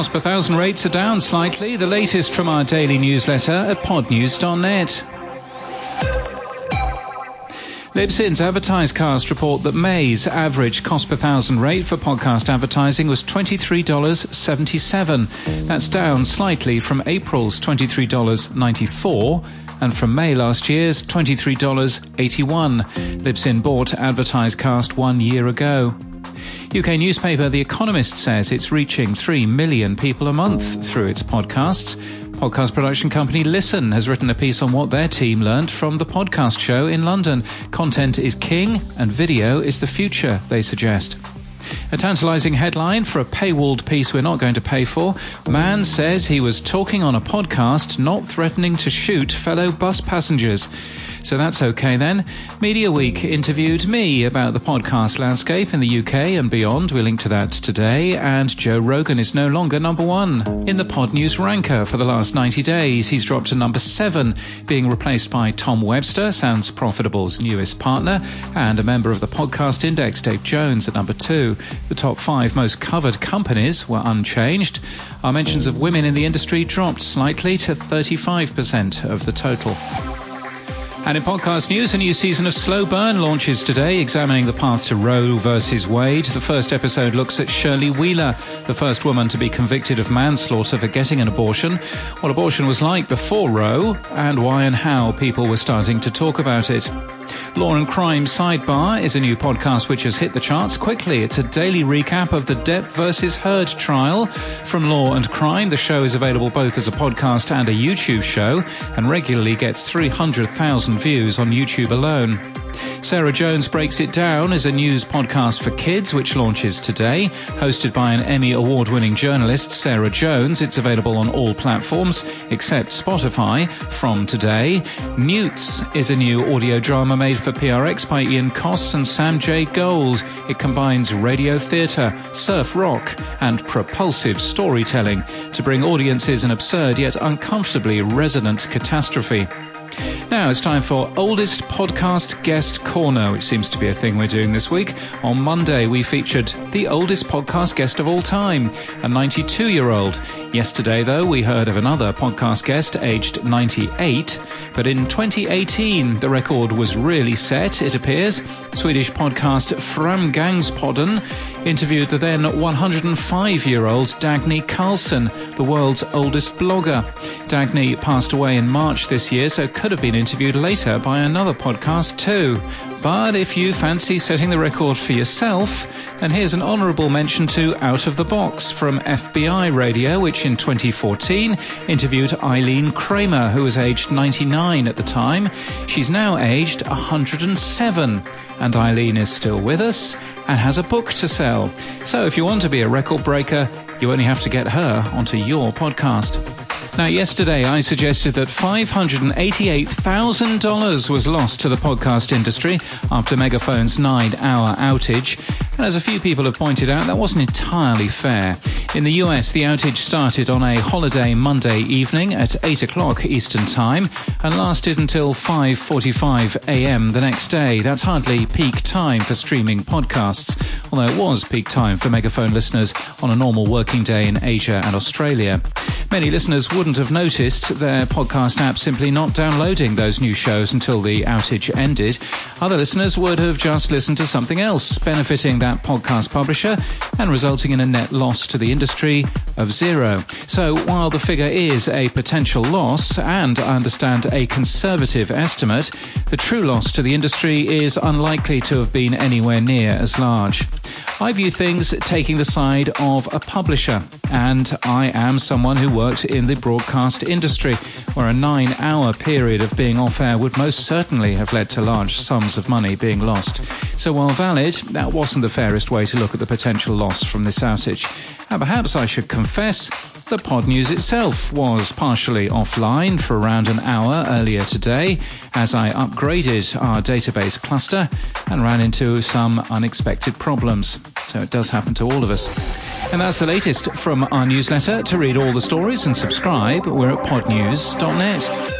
Cost per thousand rates are down slightly. The latest from our daily newsletter at podnews.net. Libsyn's AdvertiseCast report that May's average cost per thousand rate for podcast advertising was $23.77. That's down slightly from April's $23.94 and from May last year's $23.81. Libsyn bought AdvertiseCast one year ago. UK newspaper The Economist says it's reaching 3 million people a month through its podcasts. Podcast production company Listen has written a piece on what their team learned from the podcast show in London. Content is king and video is the future, they suggest. A tantalizing headline for a paywalled piece we're not going to pay for. Man says he was talking on a podcast, not threatening to shoot fellow bus passengers. So that's okay then. Media Week interviewed me about the podcast landscape in the UK and beyond. We link to that today. And Joe Rogan is no longer number one in the Podnews ranker for the last 90 days. He's dropped to number seven, being replaced by Tom Webster, Sounds Profitable's newest partner, and a member of the Podcast Index, Dave Jones, at number two. The top five most covered companies were unchanged. Our mentions of women in the industry dropped slightly to 35% of the total. And in podcast news, a new season of Slow Burn launches today, examining the path to Roe versus Wade. The first episode looks at Shirley Wheeler, the first woman to be convicted of manslaughter for getting an abortion, what abortion was like before Roe, and why and how people were starting to talk about it. Law and Crime Sidebar is a new podcast which has hit the charts quickly. It's a daily recap of the Depp versus Heard trial from Law and Crime. The show is available both as a podcast and a YouTube show and regularly gets 300,000 views on YouTube alone. Sarah Jones Breaks It Down is a news podcast for kids which launches today. Hosted by an Emmy award winning journalist, Sarah Jones, it's available on all platforms except Spotify from today. Newts is a new audio drama made for PRX by Ian Coss and Sam J. Gold. It combines radio theatre, surf rock, and propulsive storytelling to bring audiences an absurd yet uncomfortably resonant catastrophe. Now it's time for Oldest Podcast Guest Corner, which seems to be a thing we're doing this week. On Monday, we featured the oldest podcast guest of all time, a 92 year old. Yesterday, though, we heard of another podcast guest aged 98. But in 2018, the record was really set, it appears. Swedish podcast Framgangspodden interviewed the then 105 year old Dagny Carlsson, the world's oldest blogger. Dagny passed away in March this year, so could have been interviewed later by another podcast too. But if you fancy setting the record for yourself, then here's an honourable mention to Out of the Box from FBI Radio, which in 2014 interviewed Eileen Kramer, who was aged 99 at the time. She's now aged 107, and Eileen is still with us and has a book to sell. So if you want to be a record breaker, you only have to get her onto your podcast. Now, yesterday I suggested that $588,000 was lost to the podcast industry after Megaphone's nine hour outage. And as a few people have pointed out, that wasn't entirely fair. In the US, the outage started on a holiday Monday evening at 8 o'clock Eastern Time and lasted until 5.45 a.m. the next day. That's hardly peak time for streaming podcasts, although it was peak time for Megaphone listeners on a normal working day in Asia and Australia. Many listeners wouldn't have noticed their podcast app simply not downloading those new shows until the outage ended. Other listeners would have just listened to something else, benefiting that podcast publisher and resulting in a net loss to the industry of zero. So while the figure is a potential loss and I understand a conservative estimate, the true loss to the industry is unlikely to have been anywhere near as large. I view things taking the side of a publisher, and I am someone who worked in the broadcast industry, where a nine hour period of being off air would most certainly have led to large sums of money being lost. So, while valid, that wasn't the fairest way to look at the potential loss from this outage. And perhaps I should confess the Podnews itself was partially offline for around an hour earlier today as I upgraded our database cluster and ran into some unexpected problems. So it does happen to all of us. And that's the latest from our newsletter. To read all the stories and subscribe, we're at podnews.net.